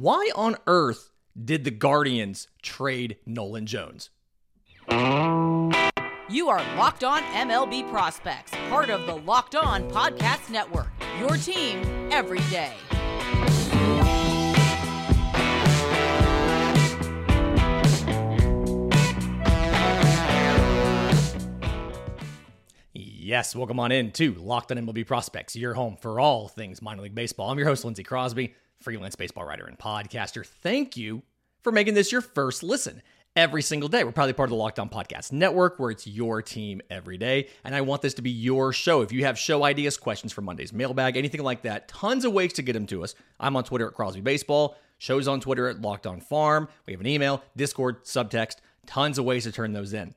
Why on earth did the Guardians trade Nolan Jones? You are Locked On MLB Prospects, part of the Locked On Podcast Network. Your team every day. Yes, welcome on in to Locked On MLB Prospects, your home for all things minor league baseball. I'm your host, Lindsay Crosby, freelance baseball writer and podcaster. Thank you for making this your first listen every single day. We're probably part of the Locked On Podcast Network, where it's your team every day. And I want this to be your show. If you have show ideas, questions for Monday's mailbag, anything like that, tons of ways to get them to us. I'm on Twitter at Crosby Baseball, shows on Twitter at Locked On Farm. We have an email, Discord, subtext, tons of ways to turn those in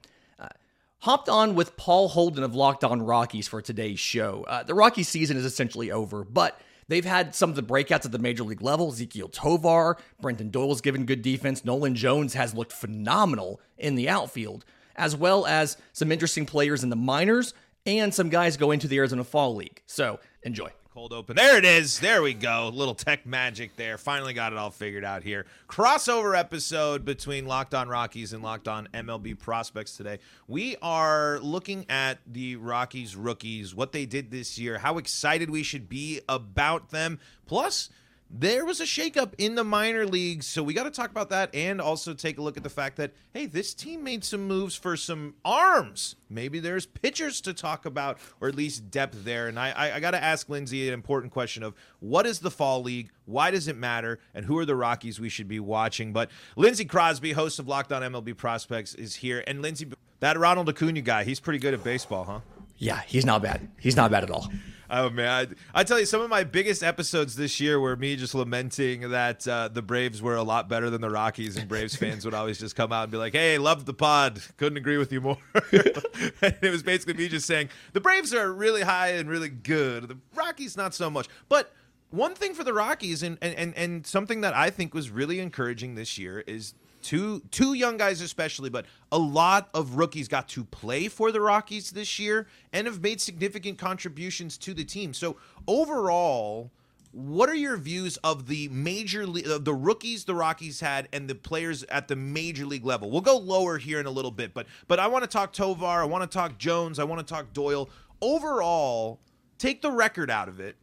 hopped on with Paul Holden of Locked On Rockies for today's show. Uh, the Rockies season is essentially over, but they've had some of the breakouts at the major league level. Ezequiel Tovar, Brenton Doyle's given good defense. Nolan Jones has looked phenomenal in the outfield, as well as some interesting players in the minors and some guys go into the Arizona Fall League. So enjoy. Cold open. There it is. There we go. Little tech magic there. Finally got it all figured out here. Crossover episode between Locked On Rockies and Locked On MLB Prospects today. We are looking at the Rockies rookies, what they did this year, how excited we should be about them. Plus, there was a shakeup in the minor leagues. So we got to talk about that and also take a look at the fact that, hey, this team made some moves for some arms. Maybe there's pitchers to talk about or at least depth there. And I, I, I got to ask Lindsay an important question of what is the fall league? Why does it matter? And who are the Rockies we should be watching? But Lindsay Crosby, host of Locked On MLB Prospects, is here. And Lindsay, that Ronald Acuna guy, he's pretty good at baseball, huh? Yeah, he's not bad. He's not bad at all. Oh man, I, I, tell you, some of my biggest episodes this year were me just lamenting that uh, the Braves were a lot better than the Rockies, and Braves fans would always just come out and be like, "Hey, loved the pod, couldn't agree with you more." and it was basically me just saying the Braves are really high and really good, the Rockies not so much. But one thing for the Rockies, and and and something that I think was really encouraging this year is two two young guys especially, but a lot of rookies got to play for the Rockies this year and have made significant contributions to the team. So overall, what are your views of the major league, uh, of the rookies the Rockies had and the players at the major league level? We'll go lower here in a little bit, but but I want to talk Tovar, I want to talk Jones, I want to talk Doyle. Overall, take the record out of it.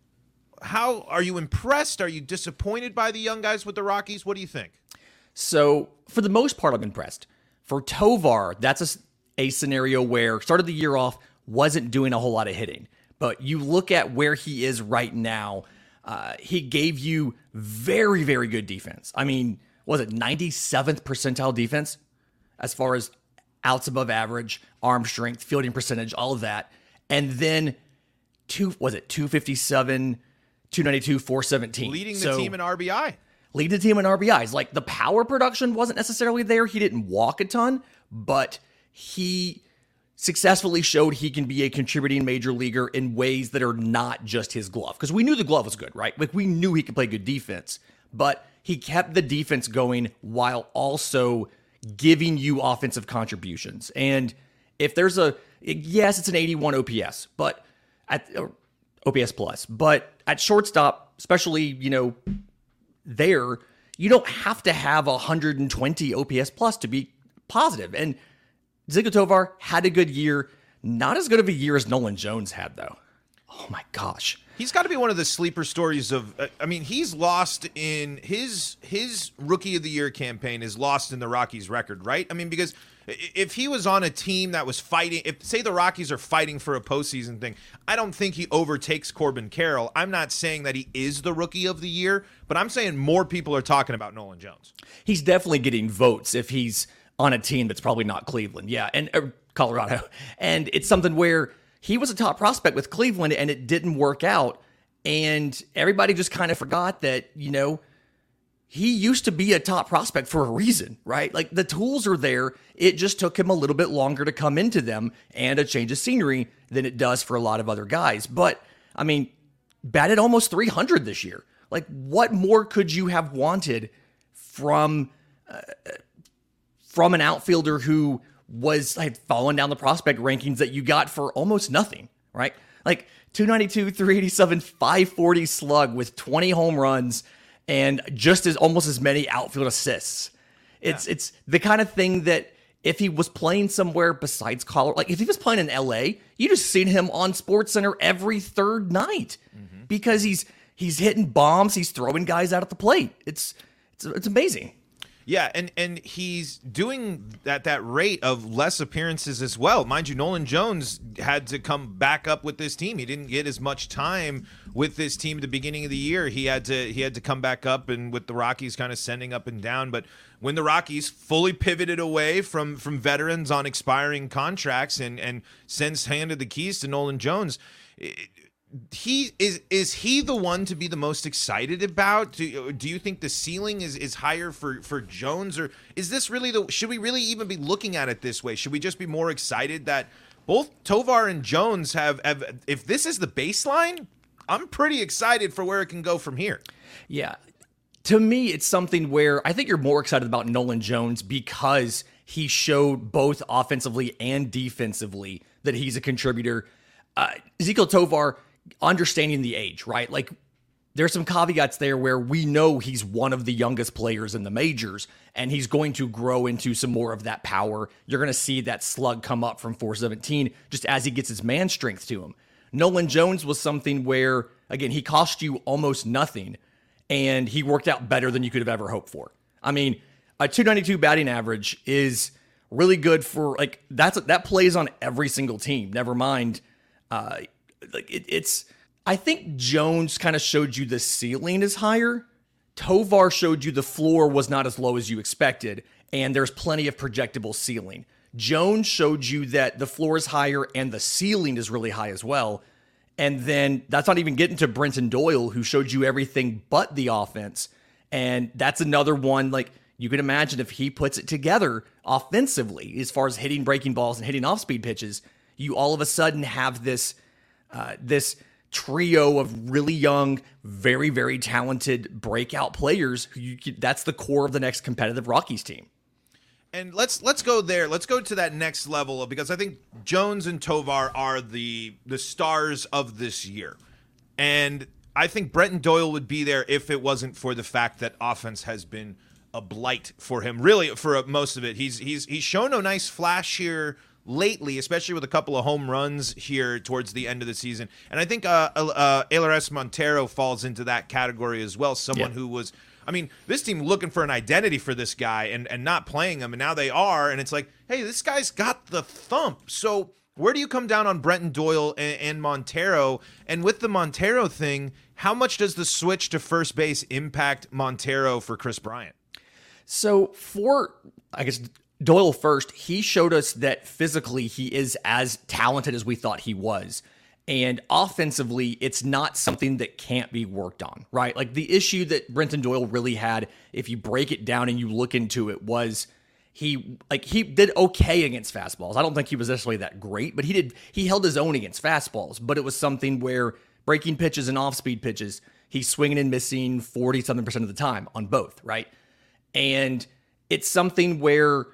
How are you impressed? Are you disappointed by the young guys with the Rockies? What do you think? So, for the most part, I'm impressed. For Tovar, that's a, a scenario where started the year off, wasn't doing a whole lot of hitting. But you look at where he is right now, uh, he gave you very, very good defense. I mean, was it 97th percentile defense as far as outs above average, arm strength, fielding percentage, all of that. And then two was it 257, 292, 417. Leading the so, team in RBI lead the team in RBIs. Like the power production wasn't necessarily there. He didn't walk a ton, but he successfully showed he can be a contributing major leaguer in ways that are not just his glove. Because we knew the glove was good, right? Like we knew he could play good defense, but he kept the defense going while also giving you offensive contributions. And if there's a yes, it's an 81 OPS, but at OPS plus, but at shortstop, especially, you know, there, you don't have to have 120 OPS plus to be positive. And Zico Tovar had a good year. Not as good of a year as Nolan Jones had, though. Oh my gosh. He's got to be one of the sleeper stories of. Uh, I mean, he's lost in his his rookie of the year campaign is lost in the Rockies record, right? I mean, because if he was on a team that was fighting, if say the Rockies are fighting for a postseason thing, I don't think he overtakes Corbin Carroll. I'm not saying that he is the rookie of the year, but I'm saying more people are talking about Nolan Jones. He's definitely getting votes if he's on a team that's probably not Cleveland. Yeah, and uh, Colorado. And it's something where he was a top prospect with Cleveland and it didn't work out. And everybody just kind of forgot that, you know, he used to be a top prospect for a reason, right? Like the tools are there. It just took him a little bit longer to come into them and a change of scenery than it does for a lot of other guys. But I mean, batted almost 300 this year. Like, what more could you have wanted from uh, from an outfielder who was had fallen down the prospect rankings that you got for almost nothing, right? Like 292, 387, 540 slug with 20 home runs and just as almost as many outfield assists. It's yeah. it's the kind of thing that if he was playing somewhere besides Colorado, like if he was playing in LA, you just seen him on Sports Center every third night mm-hmm. because he's he's hitting bombs, he's throwing guys out at the plate. It's it's it's amazing. Yeah, and and he's doing at that rate of less appearances as well. Mind you, Nolan Jones had to come back up with this team. He didn't get as much time with this team at the beginning of the year. He had to he had to come back up and with the Rockies kind of sending up and down. But when the Rockies fully pivoted away from from veterans on expiring contracts and and since handed the keys to Nolan Jones, it, he is is he the one to be the most excited about? Do, do you think the ceiling is is higher for for jones or is this really the should we really even be looking at it this way? Should we just be more excited that both tovar and jones have, have if this is the baseline i'm pretty excited for where it can go from here. Yeah. To me it's something where i think you're more excited about nolan jones because he showed both offensively and defensively that he's a contributor. Uh, ezequiel tovar understanding the age, right? Like there's some caveats there where we know he's one of the youngest players in the majors and he's going to grow into some more of that power. You're going to see that slug come up from 417 just as he gets his man strength to him. Nolan Jones was something where, again, he cost you almost nothing and he worked out better than you could have ever hoped for. I mean, a 292 batting average is really good for like that's that plays on every single team. Never mind uh, like it, it's I think Jones kind of showed you the ceiling is higher. Tovar showed you the floor was not as low as you expected, and there's plenty of projectable ceiling. Jones showed you that the floor is higher and the ceiling is really high as well. And then that's not even getting to Brenton Doyle, who showed you everything but the offense. And that's another one, like you can imagine if he puts it together offensively, as far as hitting breaking balls and hitting off speed pitches, you all of a sudden have this uh, this trio of really young, very, very talented breakout players who you, that's the core of the next competitive Rockies team. And let's let's go there. Let's go to that next level because I think Jones and Tovar are the the stars of this year. And I think Brenton Doyle would be there if it wasn't for the fact that offense has been a blight for him. Really, for most of it, he's he's he's shown a nice flash here lately, especially with a couple of home runs here towards the end of the season. And I think uh, uh, Elehuris Montero falls into that category as well. Someone yeah. who was, I mean, this team looking for an identity for this guy and, and not playing him. And now they are. And it's like, hey, this guy's got the thump. So where do you come down on Brenton Doyle and, and Montero? And with the Montero thing, how much does the switch to first base impact Montero for Kris Bryant? So for I guess Doyle first, he showed us that physically he is as talented as we thought he was. And offensively, it's not something that can't be worked on, right? Like the issue that Brenton Doyle really had, if you break it down and you look into it, was he like he did okay against fastballs. I don't think he was necessarily that great, but he did he held his own against fastballs. But it was something where breaking pitches and off speed pitches, he's swinging and missing 40 something percent of the time on both, right? And it's something where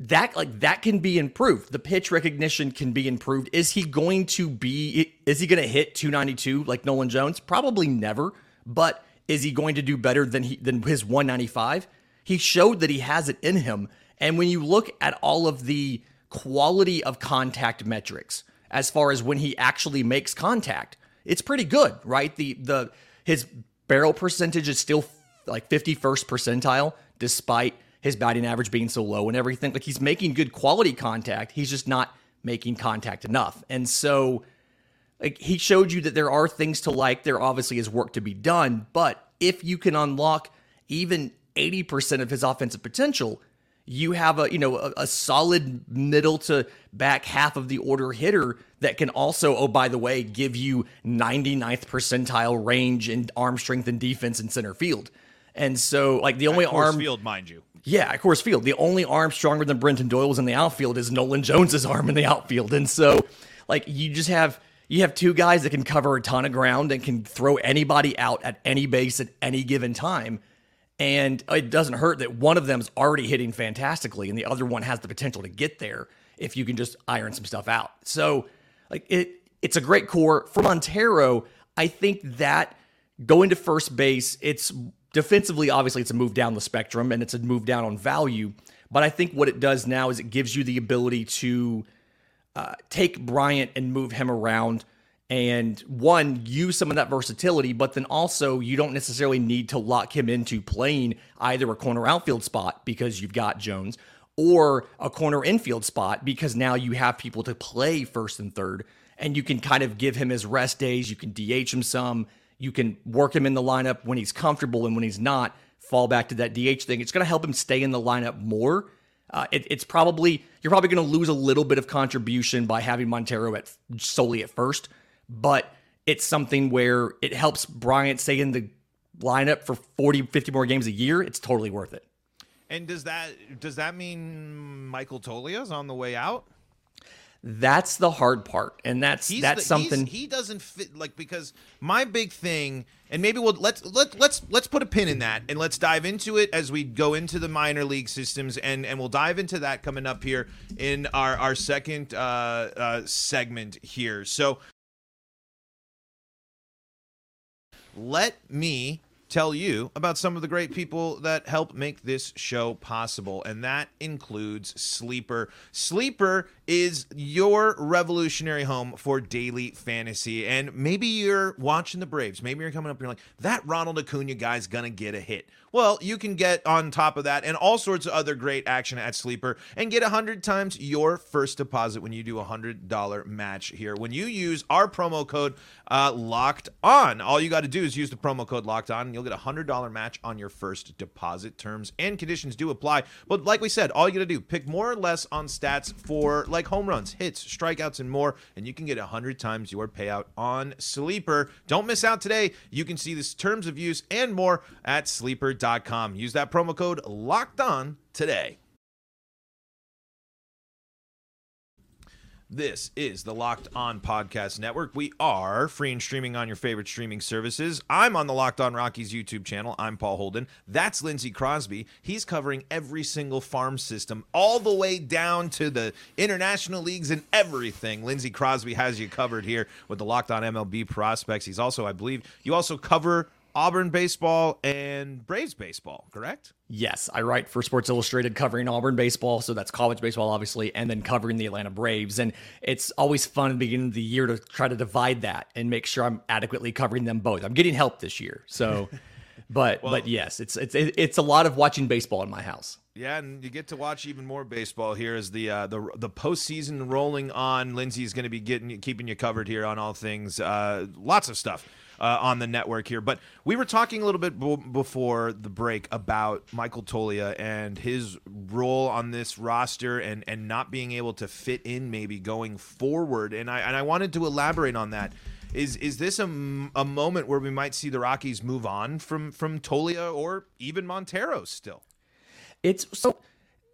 that like that can be improved. The pitch recognition can be improved. Is he going to be is he going to hit 292 like Nolan Jones? Probably never, but is he going to do better than he than his 195? He showed that he has it in him. And when you look at all of the quality of contact metrics as far as when he actually makes contact, it's pretty good, right? The the his barrel percentage is still like 51st percentile despite his batting average being so low and everything. Like he's making good quality contact. He's just not making contact enough. And so like he showed you that there are things to like. There obviously is work to be done, but if you can unlock even 80% of his offensive potential, you have a you know a, a, solid middle to back half of the order hitter that can also oh by the way give you 99th percentile range and arm strength and defense in center field and so like the only arm field mind you yeah, of Coors Field. The only arm stronger than Brenton Doyle's in the outfield is Nolan Jones's arm in the outfield. And so, like, you just have you have two guys that can cover a ton of ground and can throw anybody out at any base at any given time. And it doesn't hurt that one of them's already hitting fantastically and the other one has the potential to get there if you can just iron some stuff out. So, like it it's a great core for Montero. I think that going to first base, it's defensively, obviously, it's a move down the spectrum and it's a move down on value. But I think what it does now is it gives you the ability to uh, take Bryant and move him around and one use some of that versatility but then also you don't necessarily need to lock him into playing either a corner outfield spot because you've got Jones or a corner infield spot because now you have people to play first and third and you can kind of give him his rest days you can DH him some you can work him in the lineup when he's comfortable and when he's not fall back to that DH thing it's going to help him stay in the lineup more uh, it, it's probably you're probably going to lose a little bit of contribution by having Montero at solely at first but it's something where it helps Bryant stay in the lineup for 40, 50 more games a year. It's totally worth it. And does that does that mean Michael Toglia's on the way out? That's the hard part, and that's he's that's the, something he doesn't fit. Like because my big thing, and maybe we'll let's let let's let's put a pin in that, and let's dive into it as we go into the minor league systems, and and we'll dive into that coming up here in our our second uh, uh, segment here. So let me tell you about some of the great people that help make this show possible, and that includes Sleeper. Sleeper is your revolutionary home for daily fantasy. And maybe you're watching the Braves. Maybe you're coming up and you're like, that Ronald Acuna guy's to get a hit. Well, you can get on top of that and all sorts of other great action at Sleeper and get 100 times your first deposit when you do a $100 match here. When you use our promo code uh, locked on, all you got to do is use the promo code locked on and you'll get a $100 match on your first deposit. Terms and conditions do apply. But like we said, all you got to do, pick more or less on stats for like home runs, hits, strikeouts, and more, and you can get 100 times your payout on Sleeper. Don't miss out today. You can see the terms of use and more at Sleeper sleeper.com. Use that promo code locked on today. This is the Locked On Podcast Network. We are free and streaming on your favorite streaming services. I'm on the Locked On Rockies YouTube channel. I'm Paul Holden. That's Lindsay Crosby. He's covering every single farm system, all the way down to the international leagues and everything. Lindsay Crosby has you covered here with the Locked On MLB prospects. He's also, I believe, you also cover Auburn baseball and Braves baseball, correct? Yes, I write for Sports Illustrated covering Auburn baseball, so that's college baseball, obviously, and then covering the Atlanta Braves. And it's always fun at the beginning of the year to try to divide that and make sure I'm adequately covering them both. I'm getting help this year, so. But well, but yes, it's it's it's a lot of watching baseball in my house. Yeah, and you get to watch even more baseball here as the uh, the the postseason rolling on. Lindsay's going to be getting keeping you covered here on all things. Uh, lots of stuff uh, on the network here. But we were talking a little bit b- before the break about Michael Toglia and his role on this roster and and not being able to fit in maybe going forward. And I and I wanted to elaborate on that. Is is this a, a moment where we might see the Rockies move on from from Toglia or even Montero still? It's so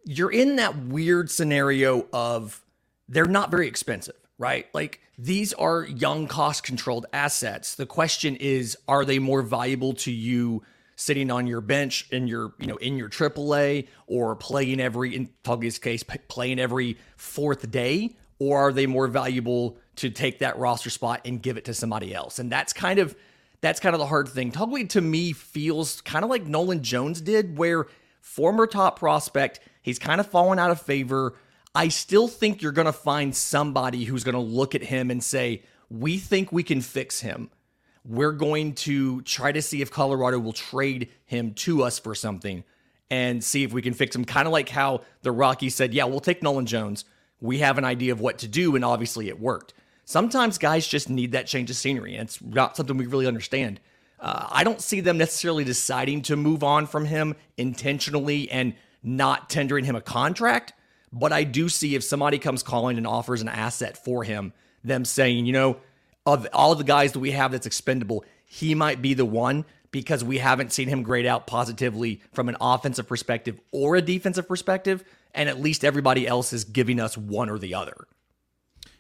you're in that weird scenario of they're not very expensive right? Like these are young cost controlled assets. The question is, are they more valuable to you sitting on your bench in your, you know, in your AAA or playing every, in Toglia's case, playing every fourth day? Or are they more valuable to take that roster spot and give it to somebody else? And that's kind of, that's kind of the hard thing. Toglia to me feels kind of like Nolan Jones did, where former top prospect, he's kind of fallen out of favor I still think you're going to find somebody who's going to look at him and say, We think we can fix him. We're going to try to see if Colorado will trade him to us for something and see if we can fix him. Kind of like how the Rockies said, Yeah, we'll take Nolan Jones. We have an idea of what to do, and obviously it worked. Sometimes guys just need that change of scenery, and it's not something we really understand. Uh, I don't see them necessarily deciding to move on from him intentionally and not tendering him a contract. But I do see if somebody comes calling and offers an asset for him, them saying, you know, of all the guys that we have that's expendable, he might be the one because we haven't seen him grade out positively from an offensive perspective or a defensive perspective. And at least everybody else is giving us one or the other.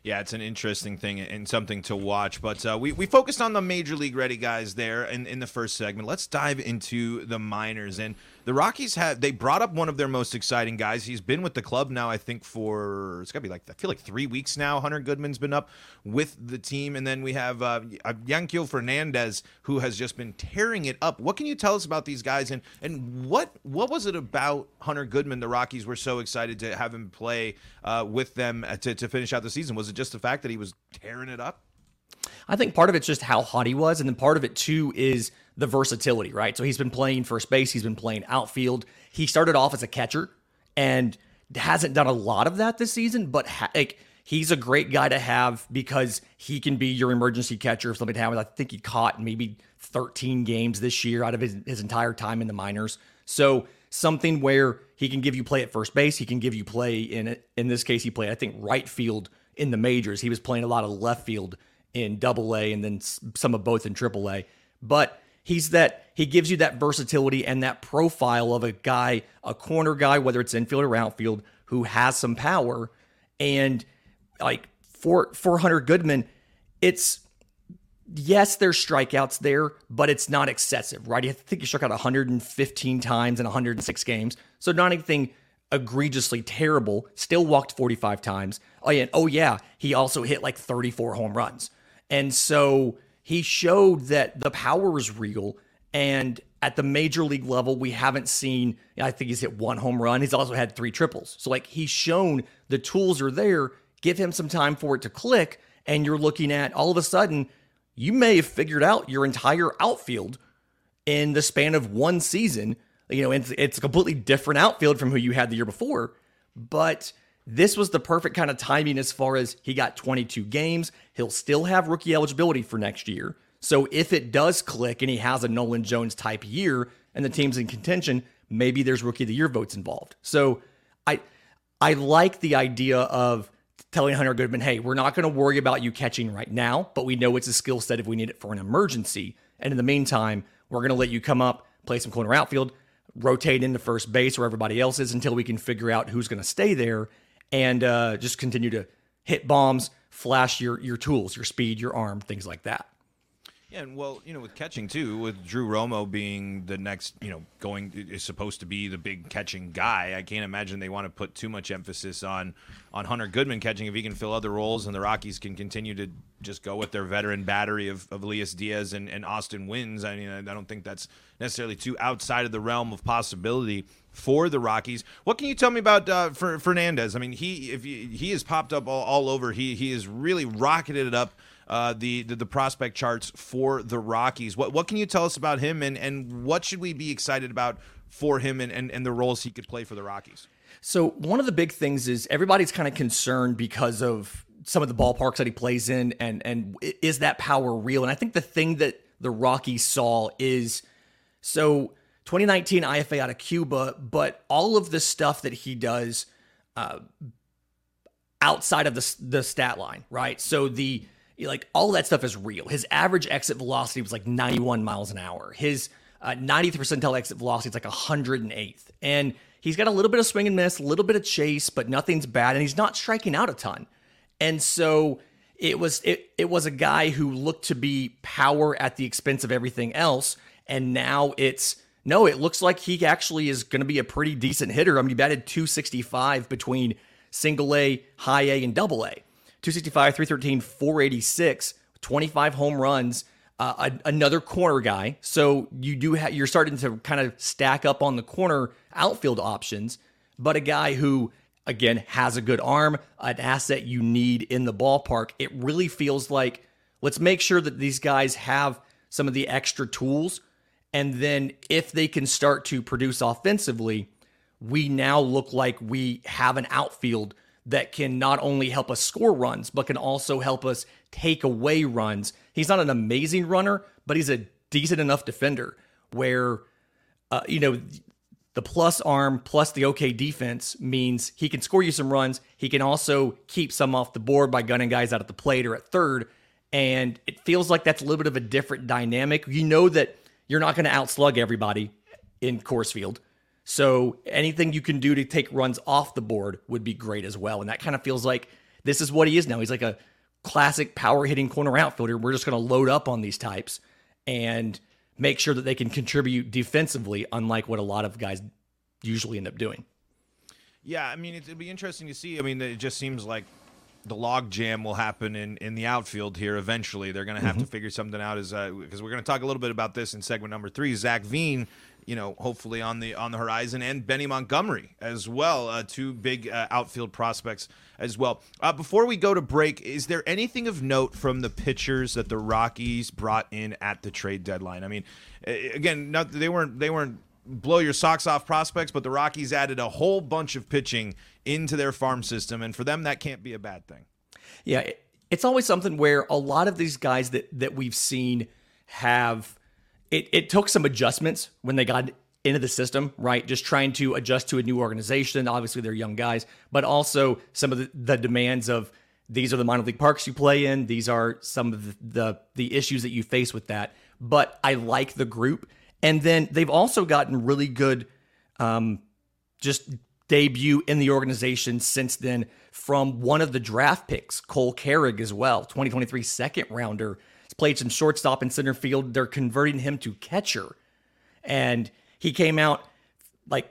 Yeah, it's an interesting thing and something to watch. But uh, we, we focused on the major league ready guys there in, in the first segment. Let's dive into the minors. And the Rockies have they brought up one of their most exciting guys. He's been with the club now, I think, for it's gotta be like I feel like three weeks now. Hunter Goodman's been up with the team, and then we have uh, Yanquiel Fernandez, who has just been tearing it up. What can you tell us about these guys, and and what what was it about Hunter Goodman? The Rockies were so excited to have him play uh, with them to, to finish out the season. Was it just the fact that he was tearing it up? I think part of it's just how hot he was, and then part of it too is the versatility, right? So he's been playing first base, he's been playing outfield. He started off as a catcher and hasn't done a lot of that this season, but ha- like he's a great guy to have because he can be your emergency catcher if something happens. I think he caught maybe 13 games this year out of his, his entire time in the minors. So something where he can give you play at first base, he can give you play in. In this case, he played I think right field in the majors. He was playing a lot of left field in Double A and then some of both in Triple A. But he's that he gives you that versatility and that profile of a guy, a corner guy, whether it's infield or outfield, who has some power. And like for for Hunter Goodman, it's yes, there's strikeouts there, but it's not excessive, right? I think he struck out 115 times in 106 games, so not anything egregiously terrible. Still walked 45 times. Oh yeah, oh yeah, he also hit like 34 home runs, and so he showed that the power is real. And at the major league level, we haven't seen, I think he's hit one home run. He's also had three triples. So, like, he's shown the tools are there. Give him some time for it to click. And you're looking at all of a sudden, you may have figured out your entire outfield in the span of one season. You know, it's, it's a completely different outfield from who you had the year before. But this was the perfect kind of timing as far as he got 22 games. He'll still have rookie eligibility for next year. So if it does click and he has a Nolan Jones type year and the team's in contention, maybe there's rookie of the year votes involved. So I I like the idea of telling Hunter Goodman, hey, we're not going to worry about you catching right now, but we know it's a skill set if we need it for an emergency. And in the meantime, we're going to let you come up, play some corner outfield, rotate into first base where everybody else is until we can figure out who's going to stay there and uh, just continue to hit bombs, flash your your tools, your speed, your arm, things like that. Yeah, and well, you know, with catching too, with Drew Romo being the next, you know, going is supposed to be the big catching guy. I can't imagine they want to put too much emphasis on on Hunter Goodman catching if he can fill other roles, and the Rockies can continue to just go with their veteran battery of, of Elias Diaz and, and Austin Wynns. I mean, I don't think that's necessarily too outside of the realm of possibility for the Rockies. What can you tell me about uh, Fernandez? I mean, he if he, he has popped up all, all over. He he has really rocketed it up uh, the, the, the prospect charts for the Rockies. What what can you tell us about him, and and what should we be excited about for him, and and, and the roles he could play for the Rockies? So one of the big things is everybody's kind of concerned because of some of the ballparks that he plays in, and and is that power real? And I think the thing that the Rockies saw is so 2019 IFA out of Cuba, but all of the stuff that he does. Uh, outside of the the stat line, right? So the like all that stuff is real. His average exit velocity was like 91 miles an hour. His uh, 90th percentile exit velocity is like 108th. And he's got a little bit of swing and miss, a little bit of chase, but nothing's bad. And he's not striking out a ton. And so it was it it was a guy who looked to be power at the expense of everything else. And now it's no, it looks like he actually is going to be a pretty decent hitter. I mean, he batted 265 between single A, high A, and double A. 265, 313, 486, 25 home runs. Uh, another corner guy. So you do have you're starting to kind of stack up on the corner outfield options, but a guy who again has a good arm, an asset you need in the ballpark. It really feels like let's make sure that these guys have some of the extra tools and then if they can start to produce offensively, we now look like we have an outfield that can not only help us score runs, but can also help us take away runs. He's not an amazing runner, but he's a decent enough defender where, uh, you know, the plus arm plus the okay defense means he can score you some runs. He can also keep some off the board by gunning guys out at the plate or at third. And it feels like that's a little bit of a different dynamic. You know that you're not going to outslug everybody in Coors Field. So anything you can do to take runs off the board would be great as well. And that kind of feels like this is what he is now. He's like a classic power hitting corner outfielder. We're just going to load up on these types and make sure that they can contribute defensively, unlike what a lot of guys usually end up doing. Yeah, I mean, it'd be interesting to see. I mean, it just seems like the log jam will happen in, in the outfield here eventually. They're going to have mm-hmm. to figure something out as because uh, we're going to talk a little bit about this in segment number three. Zach Veen, you know, hopefully on the on the horizon, and Benny Montgomery as well, uh, two big uh, outfield prospects as well. Uh, before we go to break, is there anything of note from the pitchers that the Rockies brought in at the trade deadline? I mean, again, not, they weren't they weren't blow your socks off prospects, but the Rockies added a whole bunch of pitching into their farm system, and for them, that can't be a bad thing. Yeah, it's always something where a lot of these guys that that we've seen have it. It took some adjustments when they got into the system, right? Just trying to adjust to a new organization. Obviously, they're young guys, but also some of the, the demands of these are the minor league parks you play in. These are some of the, the the issues that you face with that. But I like the group and then they've also gotten really good um, just debut in the organization since then from one of the draft picks, Cole Carrig as well, 2023 second rounder. Played some shortstop and center field. They're converting him to catcher. And he came out like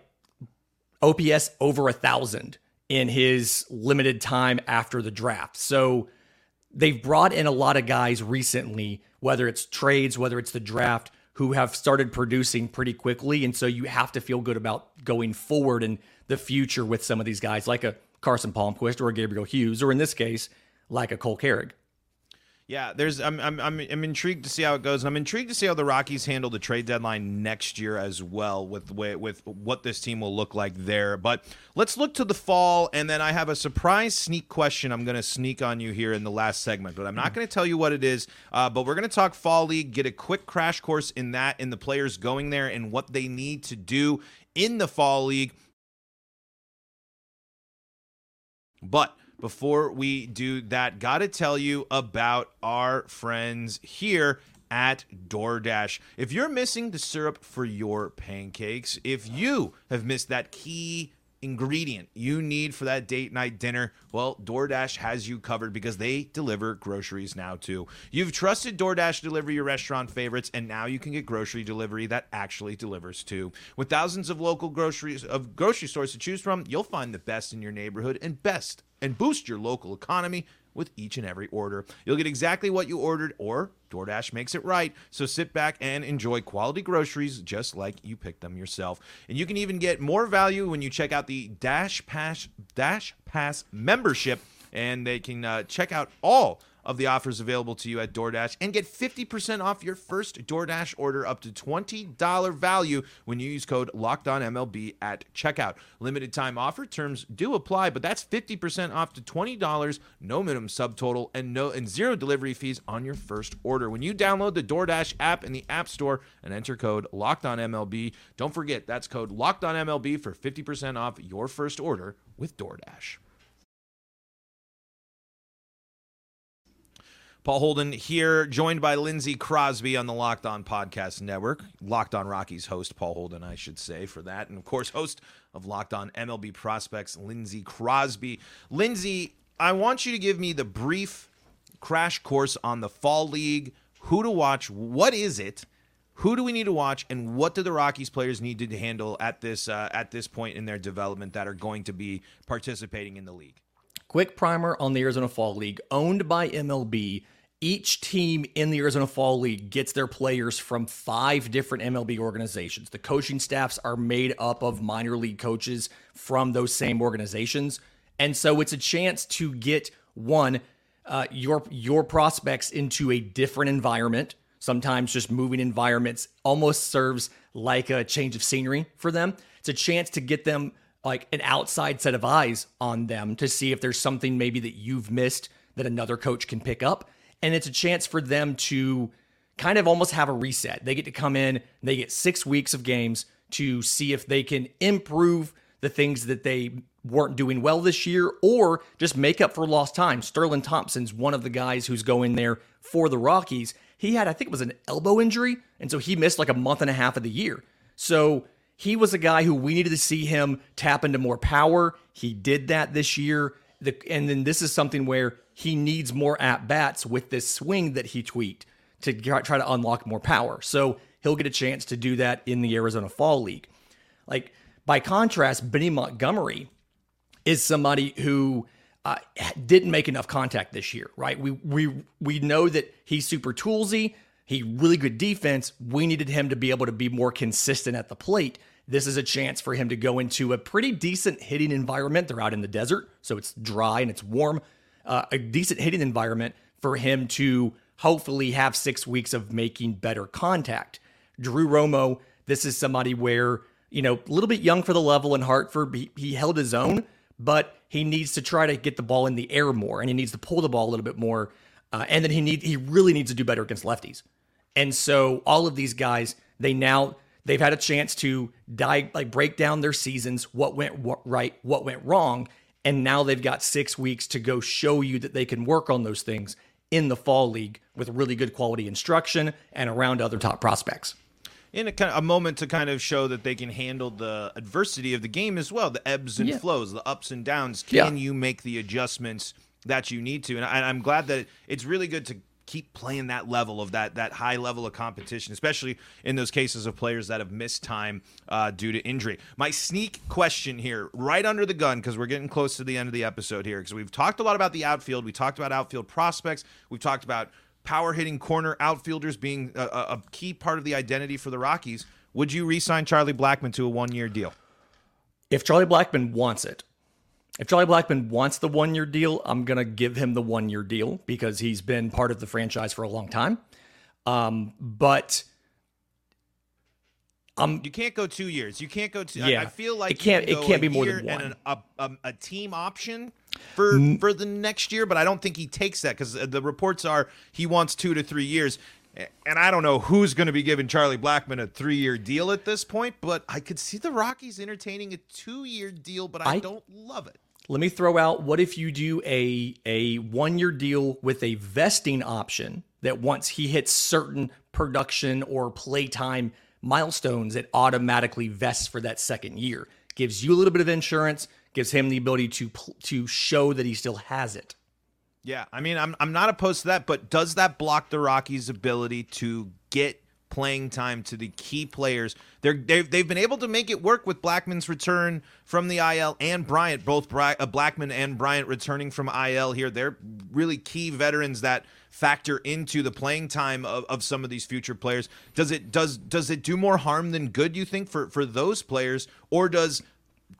OPS over a thousand in his limited time after the draft. So they've brought in a lot of guys recently, whether it's trades, whether it's the draft, who have started producing pretty quickly. And so you have to feel good about going forward in the future with some of these guys, like a Carson Palmquist or a Gabriel Hughes, or in this case, like a Cole Carrig. Yeah, there's I'm, I'm I'm I'm intrigued to see how it goes, and I'm intrigued to see how the Rockies handle the trade deadline next year as well, with with what this team will look like there. But let's look to the fall, and then I have a surprise sneak question. I'm going to sneak on you here in the last segment, but I'm not going to tell you what it is. Uh, but we're going to talk fall league, get a quick crash course in that, in the players going there, and what they need to do in the fall league. But before we do that, got to tell you about our friends here at DoorDash. If you're missing the syrup for your pancakes, if you have missed that key ingredient you need for that date night dinner, well, DoorDash has you covered because they deliver groceries now too. You've trusted DoorDash to deliver your restaurant favorites, and now you can get grocery delivery that actually delivers too. With thousands of local groceries of grocery stores to choose from, you'll find the best in your neighborhood and best and boost your local economy with each and every order. You'll get exactly what you ordered, or DoorDash makes it right. So sit back and enjoy quality groceries just like you picked them yourself. And you can even get more value when you check out the Dash Pass Dash Pass membership, and they can uh, check out all of the offers available to you at DoorDash and get 50% off your first DoorDash order up to $20 value when you use code LOCKEDONMLB at checkout. Limited time offer terms do apply, but that's 50% off to $20, no minimum subtotal and no and zero delivery fees on your first order. When you download the DoorDash app in the App Store and enter code LOCKEDONMLB, don't forget that's code LOCKEDONMLB for 50% off your first order with DoorDash. Paul Holden here, joined by Lindsay Crosby on the Locked On Podcast Network. Locked On Rockies host, Paul Holden, I should say, for that. And of course, host of Locked On MLB Prospects, Lindsay Crosby. Lindsay, I want you to give me the brief crash course on the Fall League, who to watch, what is it, who do we need to watch, and what do the Rockies players need to handle at this uh, at this point in their development that are going to be participating in the league? Quick primer on the Arizona Fall League, owned by MLB each team in the Arizona Fall League gets their players from five different MLB organizations. The coaching staffs are made up of minor league coaches from those same organizations. And so it's a chance to get one, uh, your your prospects into a different environment. Sometimes just moving environments almost serves like a change of scenery for them. It's a chance to get them like an outside set of eyes on them to see if there's something maybe that you've missed that another coach can pick up and it's a chance for them to kind of almost have a reset. They get to come in, they get six weeks of games to see if they can improve the things that they weren't doing well this year or just make up for lost time. Sterling Thompson's one of the guys who's going there for the Rockies. He had, I think it was an elbow injury, and so he missed like a month and a half of the year. So he was a guy who we needed to see him tap into more power. He did that this year the and then this is something where he needs more at bats with this swing that he tweaked to try to unlock more power. So he'll get a chance to do that in the Arizona Fall League. Like by contrast, Benny Montgomery is somebody who uh, didn't make enough contact this year, right? We we we know that he's super toolsy. He really good defense. We needed him to be able to be more consistent at the plate. This is a chance for him to go into a pretty decent hitting environment. They're out in the desert, so it's dry and it's warm. Uh, a decent hitting environment for him to hopefully have six weeks of making better contact. Drew Romo, this is somebody where, you know, a little bit young for the level in Hartford. He, he held his own, but he needs to try to get the ball in the air more and he needs to pull the ball a little bit more. Uh, and then he need he really needs to do better against lefties. And so all of these guys, they now they've had a chance to die like break down their seasons, what went right, what went wrong, and now they've got 6 weeks to go show you that they can work on those things in the fall league with really good quality instruction and around other top prospects in a kind of a moment to kind of show that they can handle the adversity of the game as well, the ebbs and yeah. flows, the ups and downs. Can yeah. you make the adjustments that you need to? And I, am glad that it's really good to keep playing that level of that that high level of competition, especially in those cases of players that have missed time uh, due to injury. My sneak question here, right under the gun, because we're getting close to the end of the episode here, because we've talked a lot about the outfield, we talked about outfield prospects, we've talked about power hitting corner outfielders being a, a key part of the identity for the Rockies. Would you re-sign Charlie Blackmon to a one-year deal? If Charlie Blackmon wants it, if Charlie Blackmon wants the one year deal, I'm going to give him the one year deal because he's been part of the franchise for a long time. Um, but um, you can't go two years. You can't go two. Yeah, I, I feel like it can't. Can it can't be more than one. And an, a, a, a, team option for mm. for the next year, but I don't think he takes that because the reports are he wants two to three years. And I don't know who's going to be giving Charlie Blackmon a three year deal at this point, but I could see the Rockies entertaining a two year deal, but I, I don't love it. Let me throw out what if you do a a one year deal with a vesting option that once he hits certain production or playtime milestones, it automatically vests for that second year. Gives you a little bit of insurance, gives him the ability to to show that he still has it. Yeah, I mean, I'm I'm not opposed to that, but does that block the Rockies' ability to get playing time to the key players. They're they've, they've been able to make it work with Blackmon's return from the IL and Bryant, both uh, Blackmon and Bryant returning from IL here. They're really key veterans that factor into the playing time of, of some of these future players. Does it does does it do more harm than good? You think for for those players, or does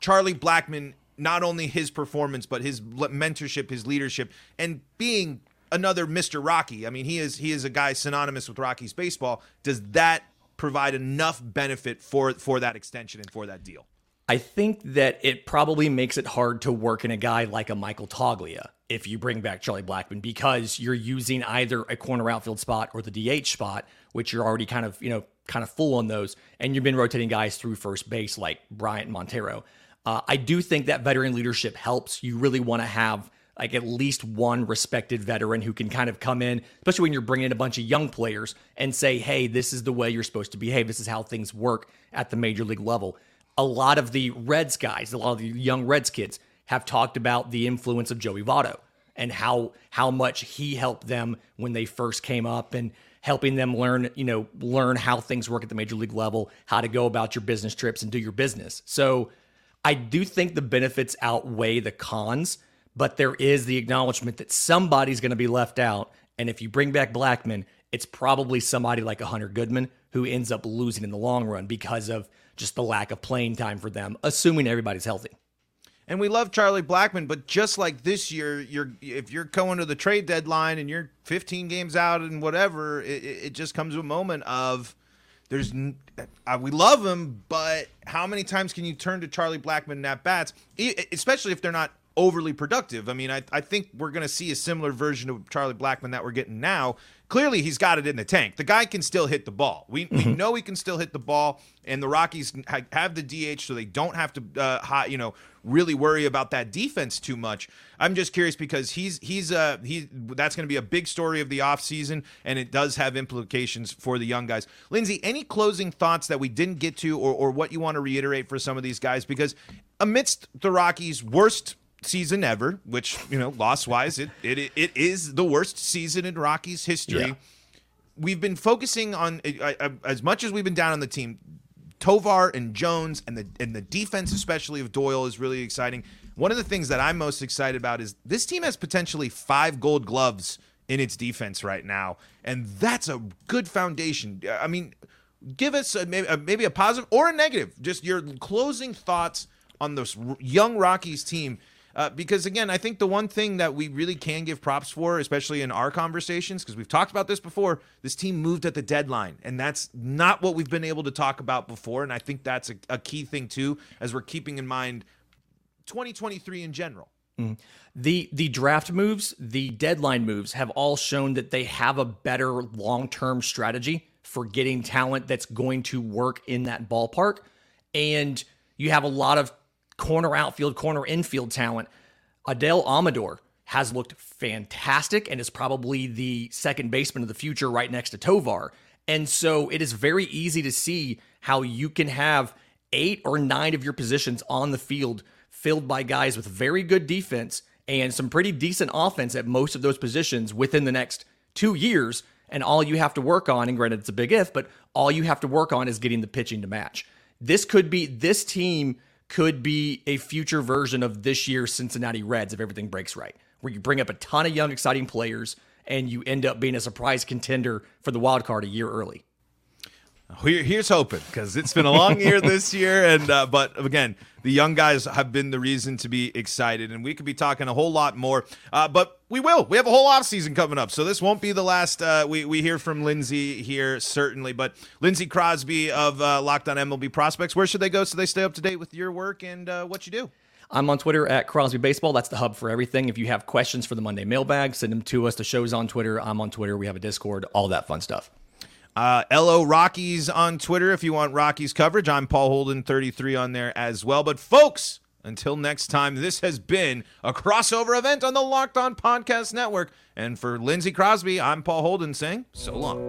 Charlie Blackmon not only his performance but his mentorship, his leadership, and being another Mr. Rocky. I mean, he is he is a guy synonymous with Rockies baseball. Does that provide enough benefit for for that extension and for that deal? I think that it probably makes it hard to work in a guy like a Michael Toglia if you bring back Charlie Blackmon because you're using either a corner outfield spot or the DH spot, which you're already kind of, you know, kind of full on those, and you've been rotating guys through first base like Bryant Montero. Uh, I do think that veteran leadership helps. You really want to have like at least one respected veteran who can kind of come in, especially when you're bringing in a bunch of young players and say, hey, this is the way you're supposed to behave. This is how things work at the major league level. A lot of the Reds guys, a lot of the young Reds kids have talked about the influence of Joey Votto and how how much he helped them when they first came up and helping them learn, you know, learn how things work at the major league level, how to go about your business trips and do your business. So I do think the benefits outweigh the cons but there is the acknowledgement that somebody's going to be left out. And if you bring back Blackmon, it's probably somebody like a Hunter Goodman who ends up losing in the long run because of just the lack of playing time for them, assuming everybody's healthy. And we love Charlie Blackmon, but just like this year, you're if you're going to the trade deadline and you're 15 games out and whatever, it, it just comes to a moment of there's uh, we love him, but how many times can you turn to Charlie Blackmon at bats, especially if they're not overly productive. I mean, I, I think we're going to see a similar version of Charlie Blackmon that we're getting now. Clearly, he's got it in the tank. The guy can still hit the ball. We, mm-hmm. we know he can still hit the ball, and the Rockies ha- have the DH, so they don't have to, uh, hot, you know, really worry about that defense too much. I'm just curious because he's he's uh he that's going to be a big story of the offseason and it does have implications for the young guys. Lindsay, any closing thoughts that we didn't get to or or what you want to reiterate for some of these guys because amidst the Rockies' worst season ever, which you know, loss wise, it, it it is the worst season in Rockies history. Yeah. We've been focusing on uh, I, as much as we've been down on the team. Tovar and Jones and the and the defense, especially of Doyle, is really exciting. One of the things that I'm most excited about is this team has potentially five Gold Gloves in its defense right now, and that's a good foundation. I mean, give us a, maybe, a, maybe a positive or a negative. Just your closing thoughts on this young Rockies team. Uh, because again, I think the one thing that we really can give props for, especially in our conversations, because we've talked about this before, this team moved at the deadline, and that's not what we've been able to talk about before. And I think that's a, a key thing too, as we're keeping in mind 2023 in general. The the draft moves, the deadline moves have all shown that they have a better long-term strategy for getting talent that's going to work in that ballpark. And you have a lot of corner outfield, corner infield talent. Adael Amador has looked fantastic and is probably the second baseman of the future right next to Tovar. And so it is very easy to see how you can have eight or nine of your positions on the field filled by guys with very good defense and some pretty decent offense at most of those positions within the next two years. And all you have to work on, and granted it's a big if, but all you have to work on is getting the pitching to match. This could be, this team could be a future version of this year's Cincinnati Reds if everything breaks right, where you bring up a ton of young, exciting players and you end up being a surprise contender for the wild card a year early. Here's hoping because it's been a long year this year, and uh, but again, the young guys have been the reason to be excited, and we could be talking a whole lot more. Uh, but we will. We have a whole off season coming up, so this won't be the last uh, we we hear from Lindsay here certainly. But Lindsay Crosby of uh, Locked On MLB Prospects, where should they go so they stay up to date with your work and uh, what you do? I'm on Twitter at Crosby Baseball. That's the hub for everything. If you have questions for the Monday mailbag, send them to us. The show's on Twitter. I'm on Twitter. We have a Discord, all that fun stuff. Uh, LO Rockies on Twitter if you want Rockies coverage. I'm Paul Holden 33 on there as well. But folks, until next time, this has been a crossover event on the Locked On Podcast Network. And for Lindsay Crosby, I'm Paul Holden saying so long.